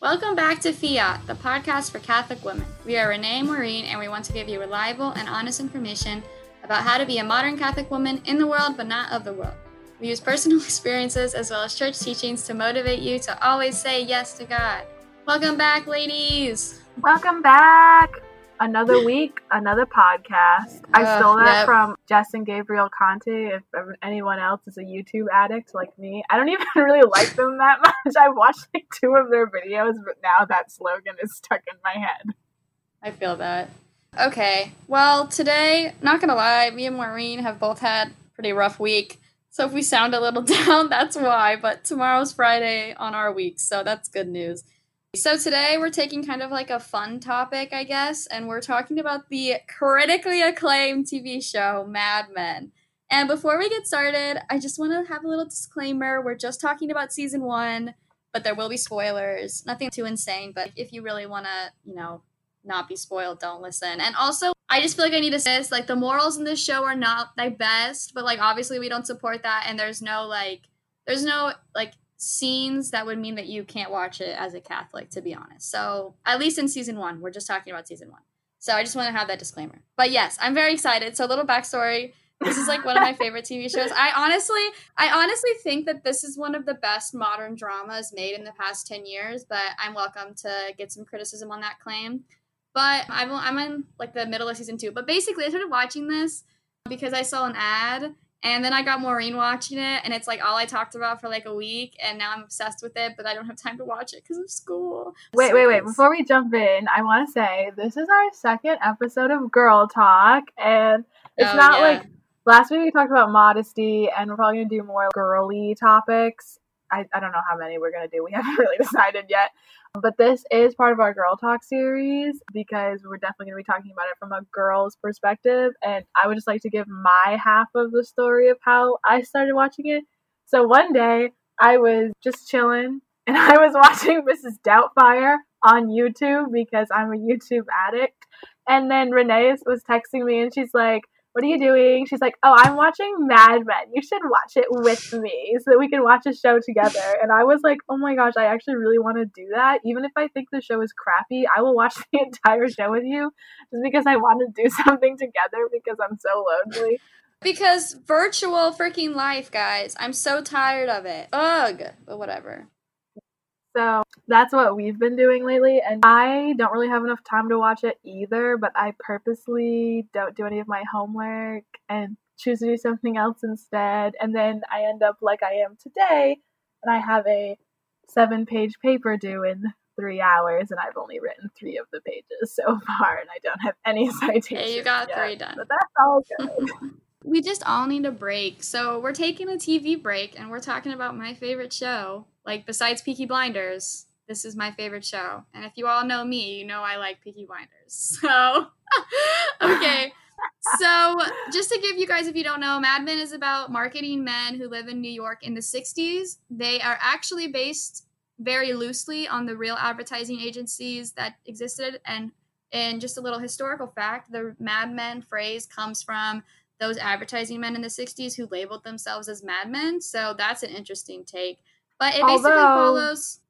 Welcome back to Fiat, the podcast for Catholic women. We are Renee and Maureen, and we want to give you reliable and honest information about how to be a modern Catholic woman in the world but not of the world. We use personal experiences as well as church teachings to motivate you to always say yes to God. Welcome back, ladies. Welcome back. Another week, another podcast. I Uh, stole that yep. from Jess and Gabriel Conte. If anyone else is a YouTube addict like me, I don't even really like them that much. I've watched like two of their videos, but now that slogan is stuck in my head. I feel that. Okay, well, today, not gonna lie, me and Maureen have both had a pretty rough week. So if we sound a little down, that's why. But tomorrow's Friday on our week, so that's good news. So today we're taking kind of like a fun topic, I guess, and we're talking about the critically acclaimed TV show Mad Men. And before we get started, I just want to have a little disclaimer. We're just talking about season one, but there will be spoilers. Nothing too insane, but if you really want to, you know, not be spoiled, don't listen. And also, I just feel like I need to say this, like the morals in this show are not the best, but like obviously we don't support that and there's no like there's no like scenes that would mean that you can't watch it as a Catholic, to be honest. So at least in season one, we're just talking about season one. So I just want to have that disclaimer. But yes, I'm very excited. So a little backstory. This is like one of my favorite TV shows. I honestly, I honestly think that this is one of the best modern dramas made in the past 10 years, but I'm welcome to get some criticism on that claim. But I'm, I'm in like the middle of season two. But basically, I started watching this because I saw an ad and then I got Maureen watching it, and it's like all I talked about for like a week, and now I'm obsessed with it, but I don't have time to watch it because of school. Wait, So wait, wait. Before we jump in, I want to say this is our second episode of Girl Talk, and it's Oh, not yeah. like last week we talked about modesty, and we're probably gonna do more girly topics. I, I don't know how many we're gonna do. We haven't really decided yet. But this is part of our Girl Talk series because we're definitely gonna be talking about it from a girl's perspective, and I would just like to give my half of the story of how I started watching it. So one day I was just chilling and I was watching Mrs. Doubtfire on YouTube because I'm a YouTube addict. And then Renee was texting me and she's like, What are you doing? She's like, Oh, I'm watching Mad Men. You should watch it with me so that we can watch a show together. And I was like, Oh my gosh, I actually really want to do that. Even if I think the show is crappy, I will watch the entire show with you just because I want to do something together because I'm so lonely. Because virtual freaking life, guys. I'm so tired of it. Ugh. But whatever. So that's what we've been doing lately, and I don't really have enough time to watch it either, but I purposely don't do any of my homework and choose to do something else instead. And then I end up like I am today, and I have a seven page paper due in three hours, and I've only written three of the pages so far, and I don't have any citations. Hey, you got yet, three done. But that's all good. We just all need a break. So we're taking a TV break and we're talking about my favorite show. Like besides Peaky Blinders, this is my favorite show. And if you all know me, you know I like Peaky Blinders. So okay. So just to give you guys if you don't know, Mad Men is about marketing men who live in New York in the 60s. They are actually based very loosely on the real advertising agencies that existed and in just a little historical fact, the Mad Men phrase comes from those advertising men in the 60s who labeled themselves as madmen. So that's an interesting take. But it basically Although- follows.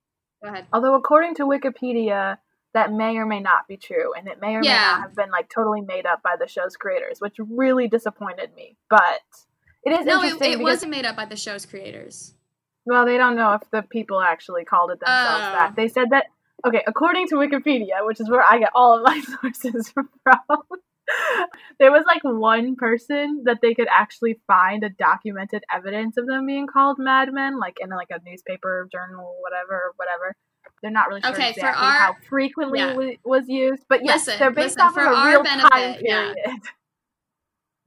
Go ahead. Although according to Wikipedia, that may or may not be true, and it may or may not have been like totally made up by the show's creators, which really disappointed me. But it is No, it, it because wasn't made up by the show's creators. well, they don't know if the people actually called it themselves Oh. that. They said that okay, according to Wikipedia, which is where I get all of my sources from. There was like one person that they could actually find a documented evidence of them being called madmen, like in like a newspaper, journal, whatever, whatever. They're not really sure Okay, for our- how frequently yeah. wa- was used, but yes, Listen, they're based listen, off for of a our real time benefit, yeah. period.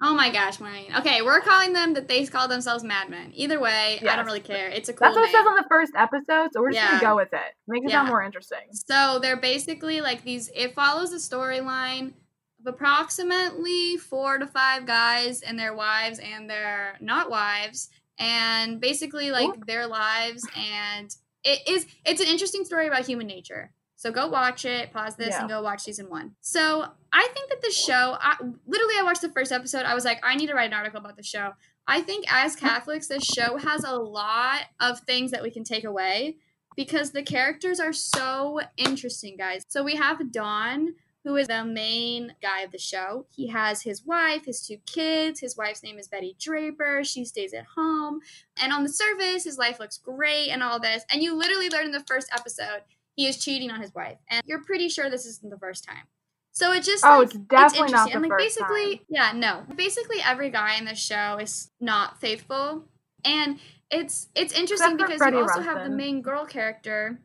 Oh my gosh, Maureen. Okay, we're calling them that they call themselves madmen. Either way, I don't really care. It's a cool That's what it says on the first episode, so we're just Yeah. gonna go with it. Make it sound more interesting. So they're basically like these. It follows a storyline of approximately four to five guys and their wives and their not wives, and basically like their lives. And it is. It's an interesting story about human nature. So go watch it. Pause this Yeah. and go watch season one. So I think that the show. I, literally, I watched the first episode. I was like, I need to write an article about the show. I think as Catholics, this show has a lot of things that we can take away because the characters are so interesting, guys. So we have Don, who is the main guy of the show. He has his wife, his two kids. His wife's name is Betty Draper. She stays at home. And on the surface, his life looks great and all this. And you literally learn in the first episode he is cheating on his wife. And you're pretty sure this isn't the first time. So it just oh, like, it's definitely it's not the and like first basically time. yeah no basically every guy in the show is not faithful and it's it's interesting Except because you also have the main girl character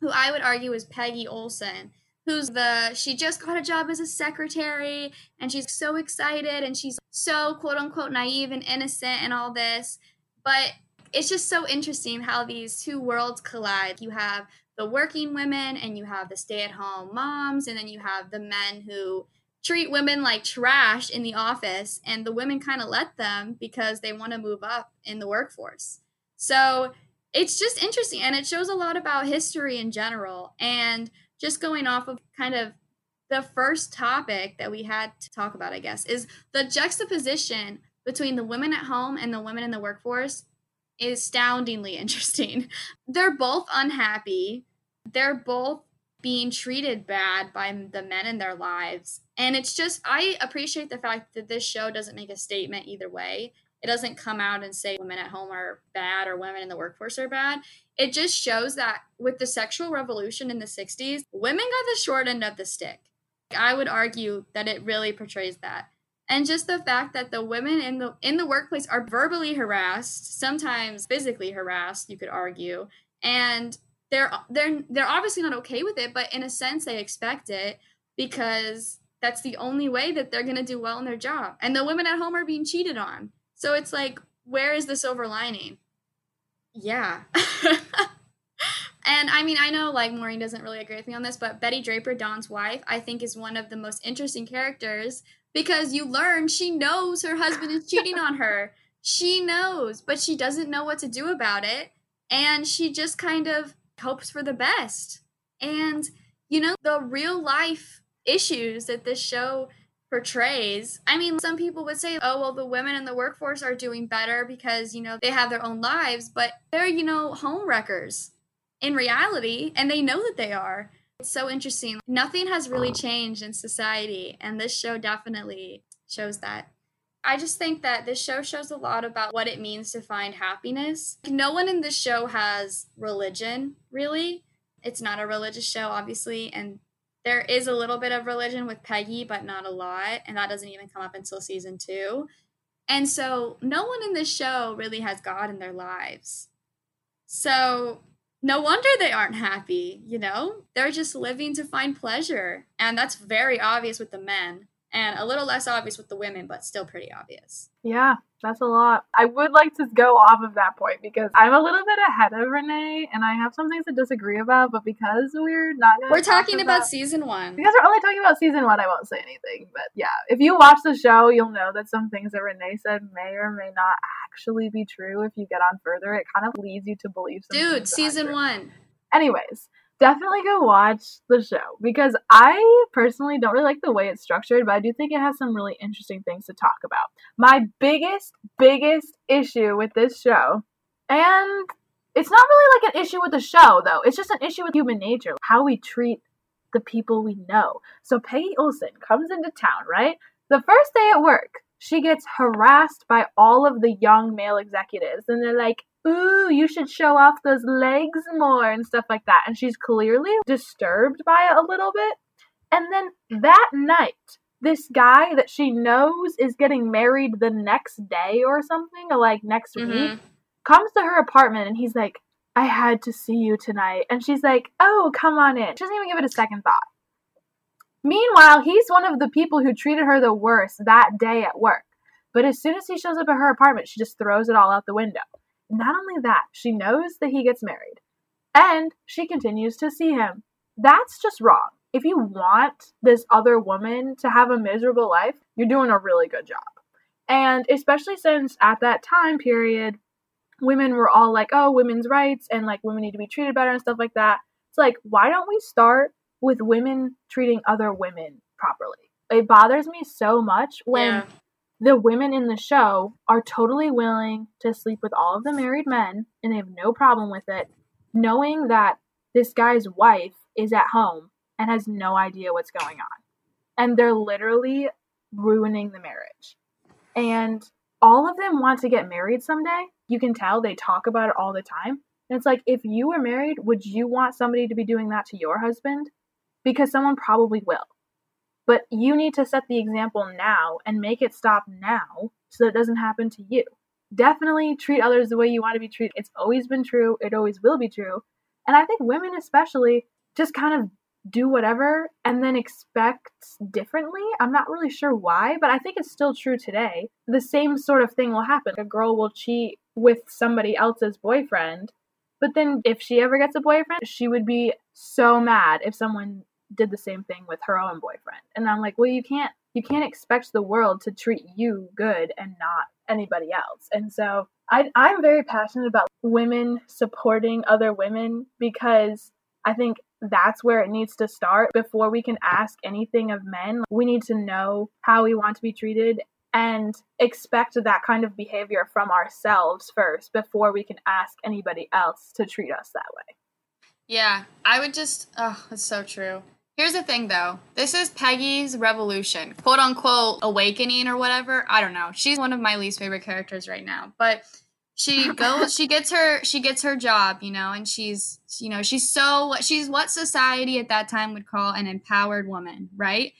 who I would argue is Peggy Olson who's the she just got a job as a secretary and she's so excited and she's so quote unquote naive and innocent and all this. But it's just so interesting how these two worlds collide. You have the working women and you have the stay-at-home moms and then you have the men who treat women like trash in the office and the women kind of let them because they want to move up in the workforce. So it's just interesting and it shows a lot about history in general and just going off of kind of the first topic that we had to talk about i guess is the juxtaposition between the women at home and the women in the workforce is astoundingly interesting. They're both unhappy. They're both being treated bad by the men in their lives. And it's just i appreciate the fact that this show doesn't make a statement either way it doesn't come out and say women at home are bad or women in the workforce are bad. It just shows that with the sexual revolution in the 60s, women got the short end of the stick. I would argue that it really portrays that. And just the fact that the women in the in the workplace are verbally harassed, sometimes physically harassed, you could argue, and they're they're they're obviously not okay with it, but in a sense they expect it because that's the only way that they're going to do well in their job. And the women at home are being cheated on. So it's like, where is the silver lining? Yeah. and I mean, I know like Maureen doesn't really agree with me on this, but Betty Draper, Don's wife, I think is one of the most interesting characters because you learn she knows her husband is cheating on her. She knows, but she doesn't know what to do about it. And she just kind of hopes for the best. And, you know, the real life issues that this show portrays. I mean, some people would say, oh, well, the women in the workforce are doing better because, you know, they have their own lives, but they're, you know, home wreckers in reality, and they know that they are. It's so interesting. Nothing has really changed in society, and this show definitely shows that. I just think that this show shows a lot about what it means to find happiness. No one in this show has religion, really. It's not a religious show, obviously, and there is a little bit of religion with Peggy, but not a lot, and that doesn't even come up until season two. And so, no one in this show really has God in their lives. So, no wonder they aren't happy, you know? They're just living to find pleasure. And that's very obvious with the men, and a little less obvious with the women, but still pretty obvious. Yeah, that's a lot. I would like to go off of that point because I'm a little bit ahead of Renee and I have some things to disagree about, but because we're not We're talk talking about season one. because we're only talking about season one, I won't say anything. But yeah, if you watch the show, you'll know that some things that Renee said may or may not actually be true. If you get on further, it kind of leads you to believe. Some Dude, things that aren't season one. Anyways, definitely go watch the show because I personally don't really like the way it's structured, but I do think it has some really interesting things to talk about. My biggest, biggest issue with this show, and it's not really like an issue with the show though, it's just an issue with human nature, how we treat the people we know. So Peggy Olson comes into town, right? The first day at work, she gets harassed by all of the young male executives, and they're like, ooh, you should show off those legs more and stuff like that. And she's clearly disturbed by it a little bit. And then that night, this guy that she knows is getting married the next day or something, or like next Mhm. week, comes to her apartment and he's like, I had to see you tonight. And she's like, oh, come on in. She doesn't even give it a second thought. Meanwhile, he's one of the people who treated her the worst that day at work. But as soon as he shows up at her apartment, she just throws it all out the window. Not only that, she knows that he gets married. And she continues to see him. That's just wrong. If you want this other woman to have a miserable life, you're doing a really good job. And especially since at that time period, women were all like, oh, women's rights and like women need to be treated better and stuff like that. It's like, why don't we start with women treating other women properly? It bothers me so much when Yeah. The women in the show are totally willing to sleep with all of the married men and they have no problem with it, knowing that this guy's wife is at home and has no idea what's going on. And they're literally ruining the marriage. And all of them want to get married someday. You can tell they talk about it all the time. And it's like, if you were married, would you want somebody to be doing that to your husband? Because someone probably will. But you need to set the example now and make it stop now so that it doesn't happen to you. Definitely treat others the way you want to be treated. It's always been true, it always will be true. And I think women, especially, just kind of do whatever and then expect differently. I'm not really sure why, but I think it's still true today. The same sort of thing will happen. A girl will cheat with somebody else's boyfriend, but then if she ever gets a boyfriend, she would be so mad if someone did the same thing with her own boyfriend. And I'm like, well, you can't you can't expect the world to treat you good and not anybody else. And so I, I'm very passionate about women supporting other women because I think that's where it needs to start before we can ask anything of men. We need to know how we want to be treated and expect that kind of behavior from ourselves first before we can ask anybody else to treat us that way. Yeah, I would just, oh, it's so true. Here's the thing though. This is Peggy's revolution, quote unquote awakening or whatever. I don't know. She's one of my least favorite characters right now. But she goes she gets her she gets her job, you know, and she's you know, she's so she's what society at that time would call an empowered woman, right?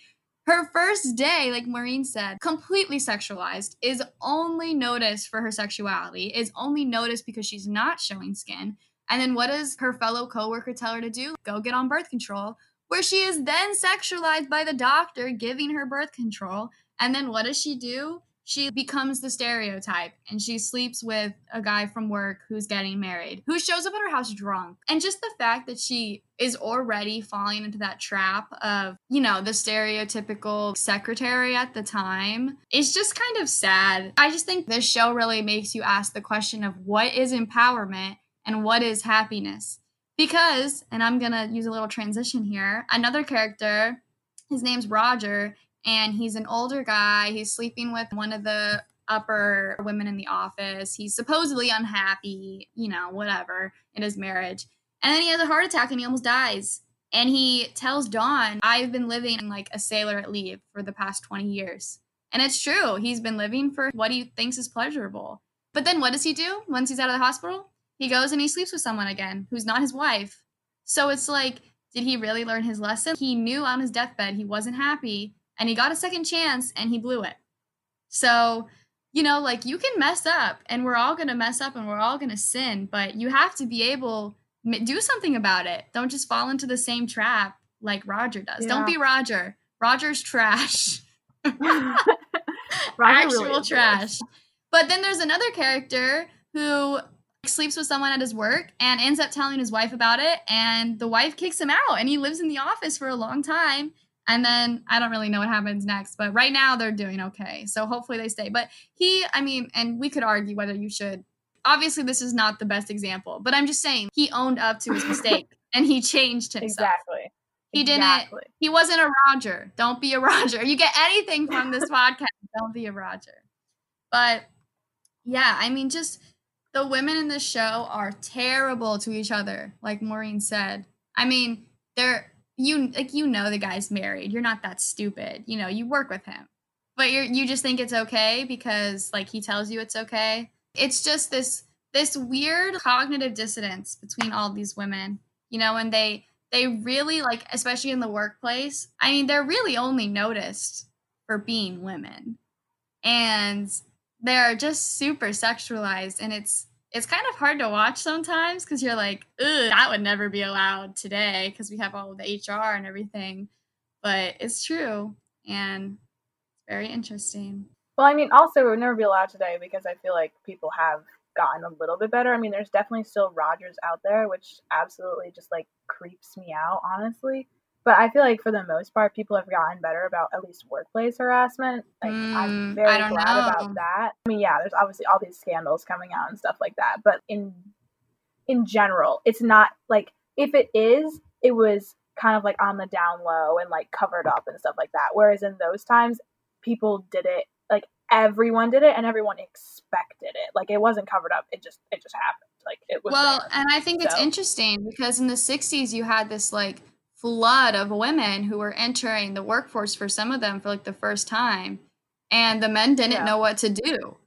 Her first day, like Maureen said, completely sexualized, is only noticed for her sexuality, is only noticed because she's not showing skin. And then what does her fellow coworker tell her to do? Go get on birth control where she is then sexualized by the doctor giving her birth control. And then what does she do? She becomes the stereotype and she sleeps with a guy from work who's getting married, who shows up at her house drunk. And just the fact that she is already falling into that trap of, you know, the stereotypical secretary at the time is just kind of sad. I just think this show really makes you ask the question of what is empowerment and what is happiness because, and I'm gonna use a little transition here, another character, his name's Roger, and he's an older guy. He's sleeping with one of the upper women in the office. He's supposedly unhappy, you know, whatever, in his marriage. And then he has a heart attack and he almost dies. And he tells Don, I've been living like a sailor at leave for the past 20 years. And it's true. He's been living for what he thinks is pleasurable. But then what does he do once he's out of the hospital? He goes and he sleeps with someone again who's not his wife. So it's like, did he really learn his lesson? He knew on his deathbed he wasn't happy and he got a second chance and he blew it. So, you know, like you can mess up and we're all going to mess up and we're all going to sin, but you have to be able do something about it. Don't just fall into the same trap like Roger does. Yeah. Don't be Roger. Roger's trash. Roger Actual really trash. But then there's another character who sleeps with someone at his work and ends up telling his wife about it and the wife kicks him out and he lives in the office for a long time and then I don't really know what happens next, but right now they're doing okay. So hopefully they stay. But he, I mean, and we could argue whether you should. Obviously, this is not the best example, but I'm just saying he owned up to his mistake and he changed himself. Exactly. He didn't. He wasn't a Roger. Don't be a Roger. You get anything from this podcast, don't be a Roger. But yeah, I mean, just the women in the show are terrible to each other, like Maureen said. I mean, they're you like you know the guy's married. You're not that stupid. You know, you work with him. But you you just think it's okay because like he tells you it's okay. It's just this this weird cognitive dissonance between all these women. You know, and they they really like especially in the workplace. I mean, they're really only noticed for being women. And they're just super sexualized and it's it's kind of hard to watch sometimes because you're like, that would never be allowed today because we have all the HR and everything. But it's true and it's very interesting. Well, I mean, also it would never be allowed today because I feel like people have gotten a little bit better. I mean, there's definitely still Rogers out there, which absolutely just like creeps me out, honestly. But I feel like for the most part, people have gotten better about at least workplace harassment. Like mm, I'm very glad know. about that. I mean, yeah, there's obviously all these scandals coming out and stuff like that. But in in general, it's not like if it is, it was kind of like on the down low and like covered up and stuff like that. Whereas in those times, people did it like everyone did it and everyone expected it. Like it wasn't covered up. It just it just happened. like it was. Well, there. and I think it's interesting because in the 60s you had this like flood of women who were entering the workforce for some of them for like the first time and the men didn't Yeah. know what to do.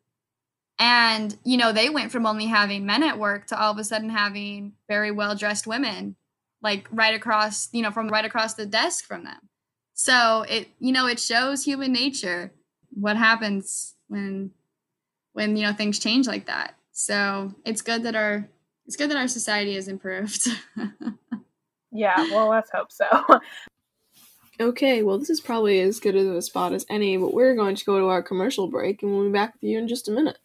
And you know, they went from only having men at work to all of a sudden having very well-dressed women like right across, you know, from right across the desk from them. So it you know, it shows human nature what happens when when you know things change like that. So it's good that our it's good that our society has improved. yeah, well, let's hope so. Okay, well, this is probably as good of a spot as any, but we're going to go to our commercial break and we'll be back with you in just a minute.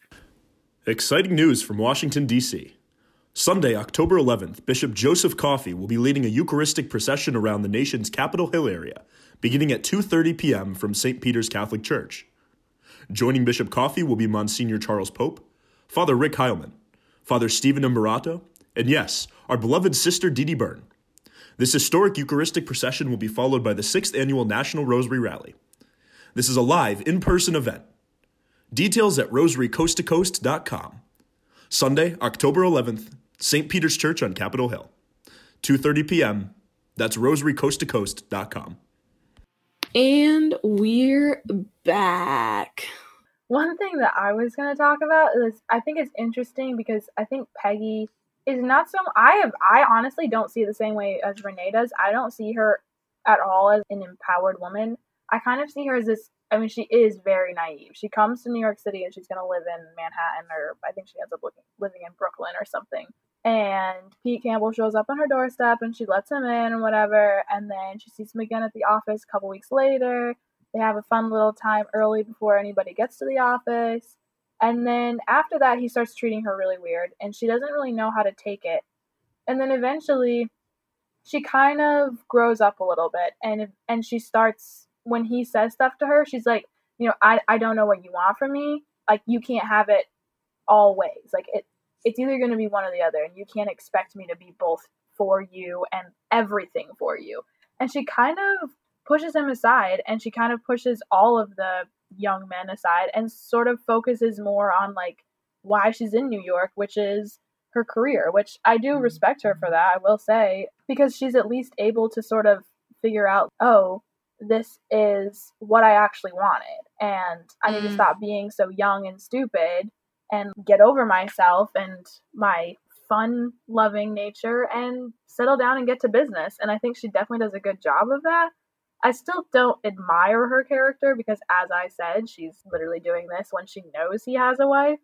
Exciting news from Washington, D.C. Sunday, October 11th, Bishop Joseph Coffey will be leading a Eucharistic procession around the nation's Capitol Hill area, beginning at 2:30 p.m. from St. Peter's Catholic Church. Joining Bishop Coffey will be Monsignor Charles Pope, Father Rick Heilman, Father Stephen Imbarrato, and yes, our beloved sister Dede Byrne. This historic Eucharistic procession will be followed by the 6th annual National Rosary Rally. This is a live, in-person event. Details at rosarycoasttocoast.com. Sunday, October 11th, St. Peter's Church on Capitol Hill. 2:30 p.m. That's rosarycoasttocoast.com. And we're back. One thing that I was going to talk about is I think it's interesting because I think Peggy is not so. I have. I honestly don't see it the same way as Renee does. I don't see her at all as an empowered woman. I kind of see her as this. I mean, she is very naive. She comes to New York City and she's going to live in Manhattan, or I think she ends up looking, living in Brooklyn or something. And Pete Campbell shows up on her doorstep and she lets him in and whatever. And then she sees him again at the office a couple weeks later. They have a fun little time early before anybody gets to the office. And then after that, he starts treating her really weird, and she doesn't really know how to take it. And then eventually, she kind of grows up a little bit, and and she starts when he says stuff to her, she's like, you know, I I don't know what you want from me. Like you can't have it always. Like it it's either going to be one or the other, and you can't expect me to be both for you and everything for you. And she kind of pushes him aside, and she kind of pushes all of the young men aside and sort of focuses more on like why she's in New York, which is her career, which I do respect her for that, I will say, because she's at least able to sort of figure out, oh, this is what I actually wanted. And I need to Mm. stop being so young and stupid and get over myself and my fun loving nature and settle down and get to business. And I think she definitely does a good job of that. I still don't admire her character because, as I said, she's literally doing this when she knows he has a wife.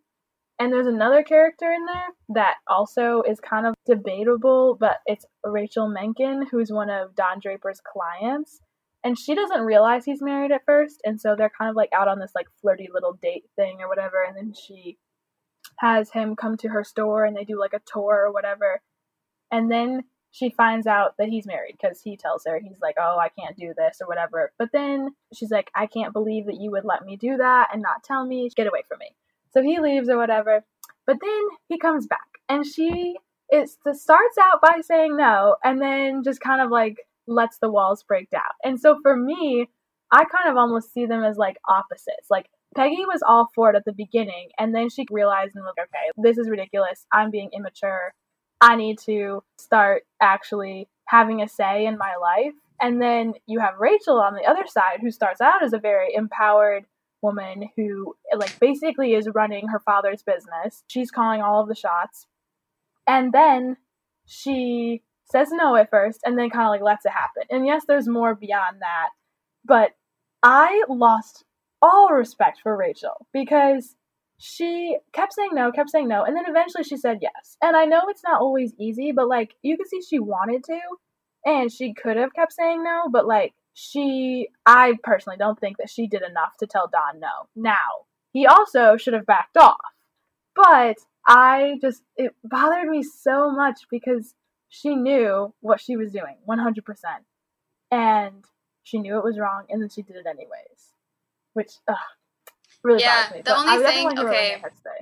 And there's another character in there that also is kind of debatable, but it's Rachel Menken, who's one of Don Draper's clients. And she doesn't realize he's married at first, and so they're kind of like out on this like flirty little date thing or whatever, and then she has him come to her store and they do like a tour or whatever. And then she finds out that he's married because he tells her he's like oh i can't do this or whatever. But then she's like i can't believe that you would let me do that and not tell me. Get away from me. So he leaves or whatever. But then he comes back and she it starts out by saying no and then just kind of like lets the walls break down. And so for me i kind of almost see them as like opposites. Like peggy was all for it at the beginning and then she realized and was like okay this is ridiculous. I'm being immature I need to start actually having a say in my life. And then you have Rachel on the other side who starts out as a very empowered woman who like basically is running her father's business. She's calling all of the shots. And then she says no at first and then kind of like lets it happen. And yes, there's more beyond that. But I lost all respect for Rachel because she kept saying no, kept saying no, and then eventually she said yes. And I know it's not always easy, but like you can see she wanted to, and she could have kept saying no, but like she, I personally don't think that she did enough to tell Don no. Now, he also should have backed off, but I just, it bothered me so much because she knew what she was doing 100%. And she knew it was wrong, and then she did it anyways. Which, ugh, really Yeah, bothers me. the only thing- want to hear what okay. Renee had to say.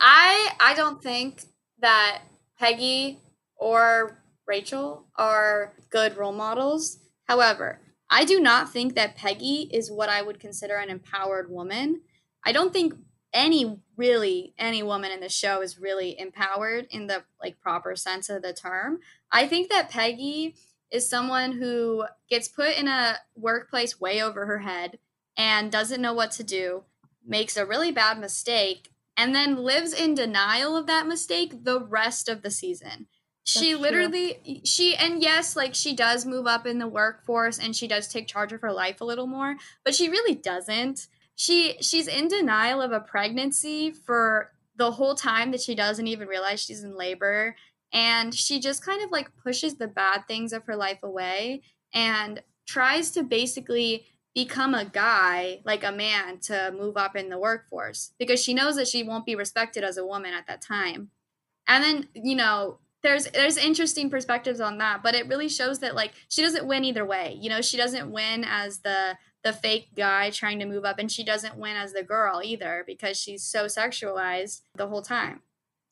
I I don't think that Peggy or Rachel are good role models. However, I do not think that Peggy is what I would consider an empowered woman. I don't think any really any woman in the show is really empowered in the like proper sense of the term. I think that Peggy is someone who gets put in a workplace way over her head and doesn't know what to do, makes a really bad mistake, and then lives in denial of that mistake the rest of the season. she That's literally true. she and yes, like she does move up in the workforce and she does take charge of her life a little more, but she really doesn't. She she's in denial of a pregnancy for the whole time that she doesn't even realize she's in labor and she just kind of like pushes the bad things of her life away and tries to basically become a guy like a man to move up in the workforce because she knows that she won't be respected as a woman at that time and then you know there's there's interesting perspectives on that but it really shows that like she doesn't win either way you know she doesn't win as the the fake guy trying to move up and she doesn't win as the girl either because she's so sexualized the whole time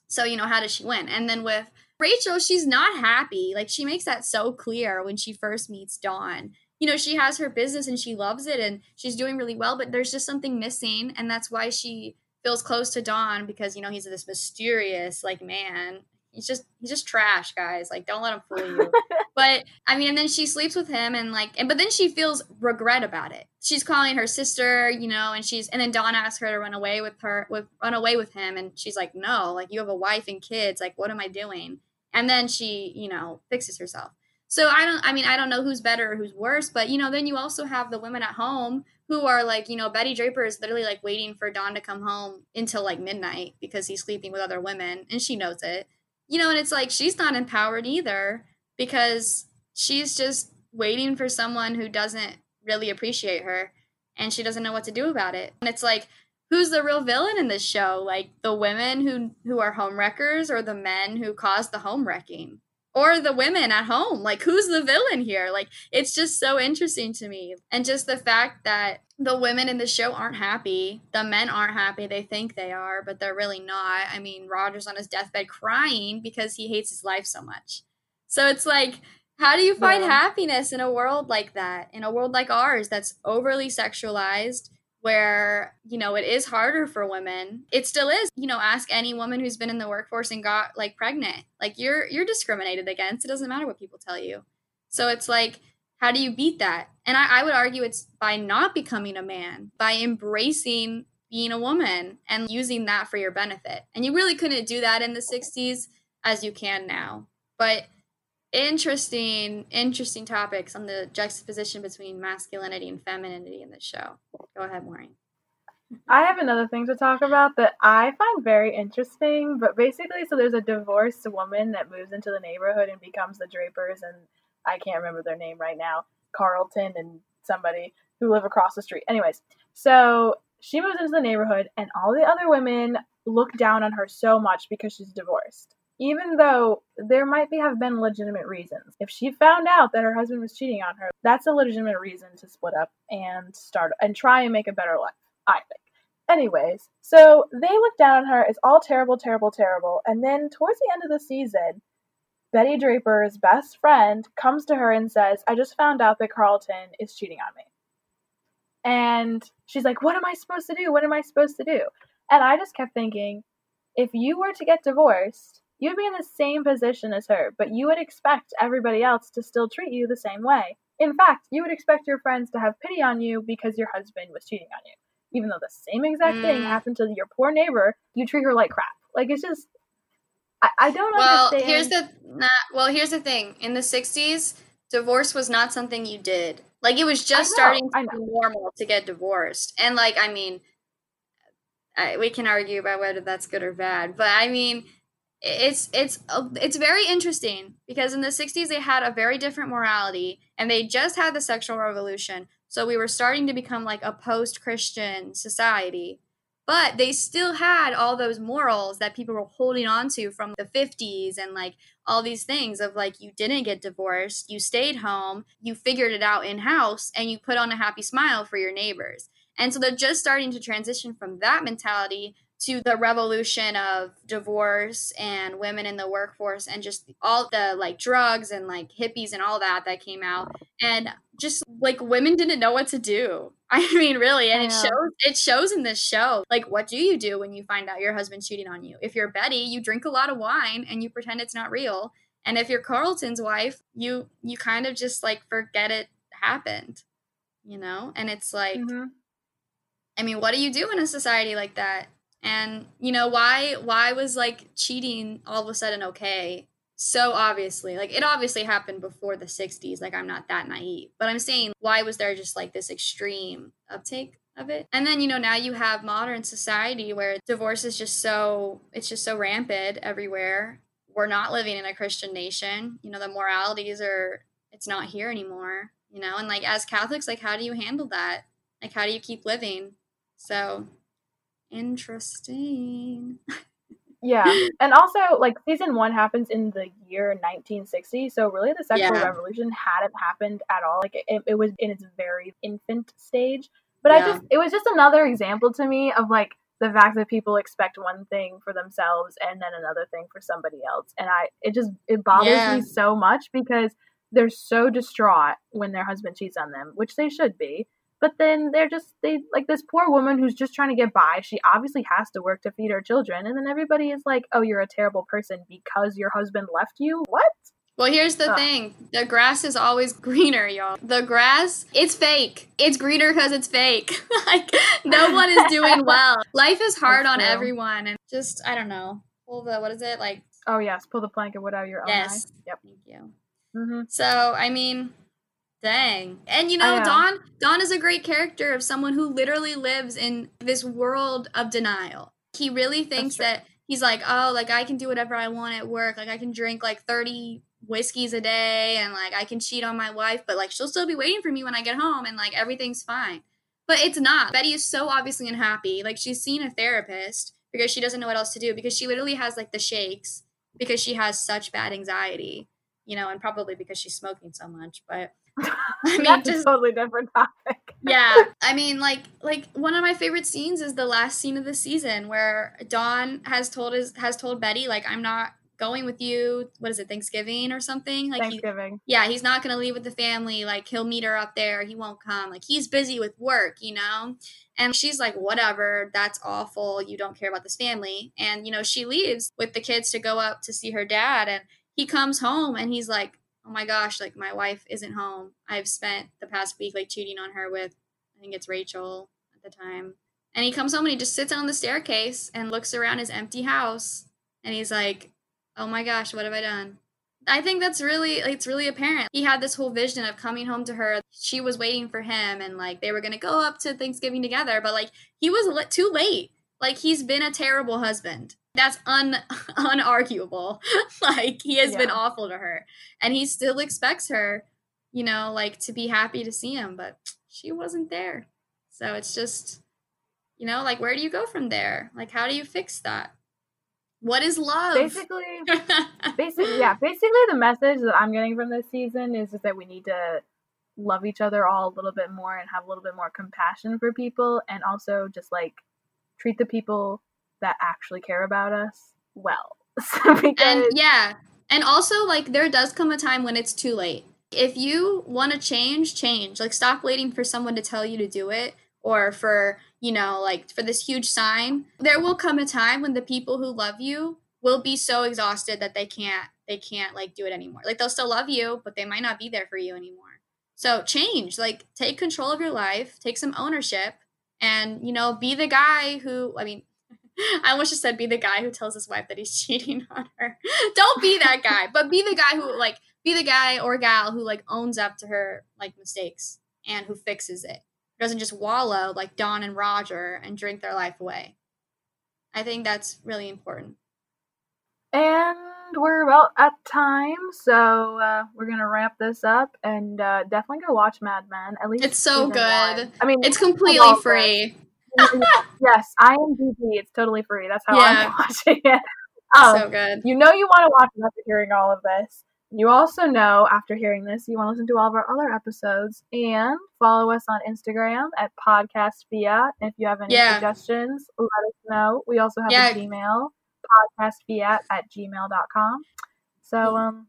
so you know how does she win and then with Rachel, she's not happy. Like she makes that so clear when she first meets Don. You know, she has her business and she loves it and she's doing really well, but there's just something missing and that's why she feels close to don because you know he's this mysterious like man. He's just he's just trash, guys. Like don't let him fool you. but I mean, and then she sleeps with him and like and but then she feels regret about it. She's calling her sister, you know, and she's and then don asks her to run away with her with run away with him and she's like, "No, like you have a wife and kids. Like what am I doing?" and then she you know fixes herself so i don't i mean i don't know who's better or who's worse but you know then you also have the women at home who are like you know betty draper is literally like waiting for Don to come home until like midnight because he's sleeping with other women and she knows it you know and it's like she's not empowered either because she's just waiting for someone who doesn't really appreciate her and she doesn't know what to do about it and it's like who's the real villain in this show? Like the women who who are home wreckers or the men who caused the home wrecking? Or the women at home? Like who's the villain here? Like it's just so interesting to me. And just the fact that the women in the show aren't happy. The men aren't happy. They think they are, but they're really not. I mean, Roger's on his deathbed crying because he hates his life so much. So it's like how do you find Yeah. happiness in a world like that? In a world like ours that's overly sexualized, where you know it is harder for women. It still is you know ask any woman who's been in the workforce and got like pregnant. Like you're you're discriminated against. It doesn't matter what people tell you. So it's like how do you beat that? And i, I would argue it's by not becoming a man by embracing being a woman and using that for your benefit. And you really couldn't do that in the 60s as you can now. But interesting interesting topics on the juxtaposition between masculinity and femininity in this show go ahead maureen I have another thing to talk about that I find very interesting. But basically, so there's a divorced woman that moves into the neighborhood and becomes the Drapers, and I can't remember their name right now, Carlton and somebody who live across the street. Anyways, so she moves into the neighborhood, and all the other women look down on her so much because she's divorced. Even though there might be have been legitimate reasons. If she found out that her husband was cheating on her, that's a legitimate reason to split up and start and try and make a better life. I think. Anyways, so they look down on her. It's all terrible, terrible, terrible. And then towards the end of the season, Betty Draper's best friend comes to her and says, I just found out that Carlton is cheating on me. And she's like, What am I supposed to do? What am I supposed to do? And I just kept thinking, if you were to get divorced, you'd be in the same position as her, but you would expect everybody else to still treat you the same way. In fact, you would expect your friends to have pity on you because your husband was cheating on you even though the same exact thing Mm. happened to your poor neighbor, you treat her like crap. Like it's just, I, I don't well understand. here's the not, well here's the thing in the 60s divorce was not something you did like it was just know, starting to be normal to get divorced and like i mean I, we can argue about whether that's good or bad but i mean it's it's uh, it's very interesting because in the 60s they had a very different morality and they just had the sexual revolution. So we were starting to become like a post-christian society but they still had all those morals that people were holding on to from the 50s and like all these things of like you didn't get divorced you stayed home you figured it out in house and you put on a happy smile for your neighbors. And so they're just starting to transition from that mentality to the revolution of divorce and women in the workforce and just all the like drugs and like hippies and all that that came out and just like women didn't know what to do. I mean, really, and it shows. It shows in this show. Like, what do you do when you find out your husband's cheating on you? If you're Betty, you drink a lot of wine and you pretend it's not real. And if you're Carlton's wife, you you kind of just like forget it happened, you know. And it's like, Mhm. I mean, what do you do in a society like that? And you know, why why was like cheating all of a sudden okay? So obviously, like it obviously happened before the 60s, like I'm not that naive. But I'm saying why was there just like this extreme uptake of it? And then, you know, now you have modern society where divorce is just so it's just so rampant everywhere. We're not living in a Christian nation. You know, the moralities are it's not here anymore, you know? And like as Catholics, like how do you handle that? Like how do you keep living? So interesting. Yeah, and also like season one happens in the year 1960, so really the sexual Yeah. revolution hadn't happened at all. Like it, it was in its very infant stage. But I just it was just another example to me of like the fact that people expect one thing for themselves and then another thing for somebody else, and I it just it bothers Yeah. me so much because they're so distraught when their husband cheats on them, which they should be. But then they're just they like this poor woman who's just trying to get by. She obviously has to work to feed her children, and then everybody is like, "Oh, you're a terrible person because your husband left you." What? Well, here's the thing. The grass is always greener, y'all. The grass, it's fake. It's greener because it's fake. like, no one is doing well. Life is hard That's on true. everyone. And just, I don't know. Pull the, what is it? Like, Oh yes, pull the plank and what out of your own yes. eye. Yep. Thank you. hmm So, I mean, dang. And you know, know. Don, Don is a great character of someone who literally lives in this world of denial. He really thinks that he's like, oh, like I can do whatever I want at work. Like I can drink like 30 whiskeys a day and like I can cheat on my wife, but like she'll still be waiting for me when I get home and like everything's fine. But it's not. Betty is so obviously unhappy. Like she's seen a therapist because she doesn't know what else to do because she literally has like the shakes because she has such bad anxiety, you know, and probably because she's smoking so much. But I mean, That's just a totally different topic. yeah, I mean, like, like one of my favorite scenes is the last scene of the season where Don has told his has told Betty like I'm not going with you. What is it, Thanksgiving or something? Like he, Thanksgiving. yeah, he's not gonna leave with the family. Like he'll meet her up there. He won't come. Like he's busy with work, you know. And she's like, whatever. That's awful. You don't care about this family. And you know, she leaves with the kids to go up to see her dad. And he comes home and he's like, oh my gosh, like my wife isn't home. I've spent the past week like cheating on her with, I think it's Rachel at the time. And he comes home and he just sits on the staircase and looks around his empty house. And he's like, oh my gosh, what have I done? I think that's really it's really apparent. He had this whole vision of coming home to her. She was waiting for him and like they were going to go up to Thanksgiving together, but like he was too late. Like he's been a terrible husband. That's un unarguable. like he has been awful to her and he still expects her, you know, like to be happy to see him, but she wasn't there. So it's just you know, like where do you go from there? Like how do you fix that? What is love? Basically, basically, yeah. Basically, the message that I'm getting from this season is just that we need to love each other all a little bit more and have a little bit more compassion for people, and also just like treat the people that actually care about us well. because and yeah and also like there does come a time when it's too late. If you want to change change. Like stop waiting for someone to tell you to do it or for you know like for this huge sign. There will come a time when the people who love you will be so exhausted that they can't they can't like do it anymore. Like they'll still love you but they might not be there for you anymore. So change. Like take control of your life take some ownership and you know be the guy who i mean I almost just said be the guy who tells his wife that he's cheating on her. Don't be that guy, but be the guy who like be the guy or gal who like owns up to her like mistakes and who fixes it. Doesn't just wallow like Don and Roger and drink their life away. I think that's really important. And we're about at time, so uh, we're gonna wrap this up and uh, definitely go watch Mad Men. At least It's so good. one. I mean, It's completely free. yes, IMDb. It's totally free. That's how Yeah. I'm watching it. Um, so good. you know you want to watch it after hearing all of this. you also know after hearing this, you want to listen to all of our other episodes and follow us on Instagram at Podcast Fiat. If you have any Yeah. suggestions, let us know. We also have Yeah. a Gmail, podcastfiat at gmail.com. So, um,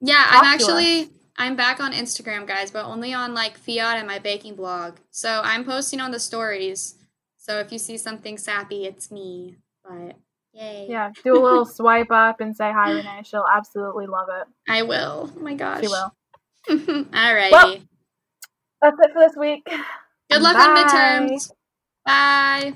Yeah, I'm actually I'm back on Instagram, guys, but only on like Fiat and my baking blog. So I'm posting on the stories. So if you see something sappy, it's me. But yay. yeah, do a little swipe up and say hi, Renee. She'll absolutely love it. I will. Oh my gosh. She will. Alrighty. Well, That's it for this week. Good luck Bye. on midterms. Bye.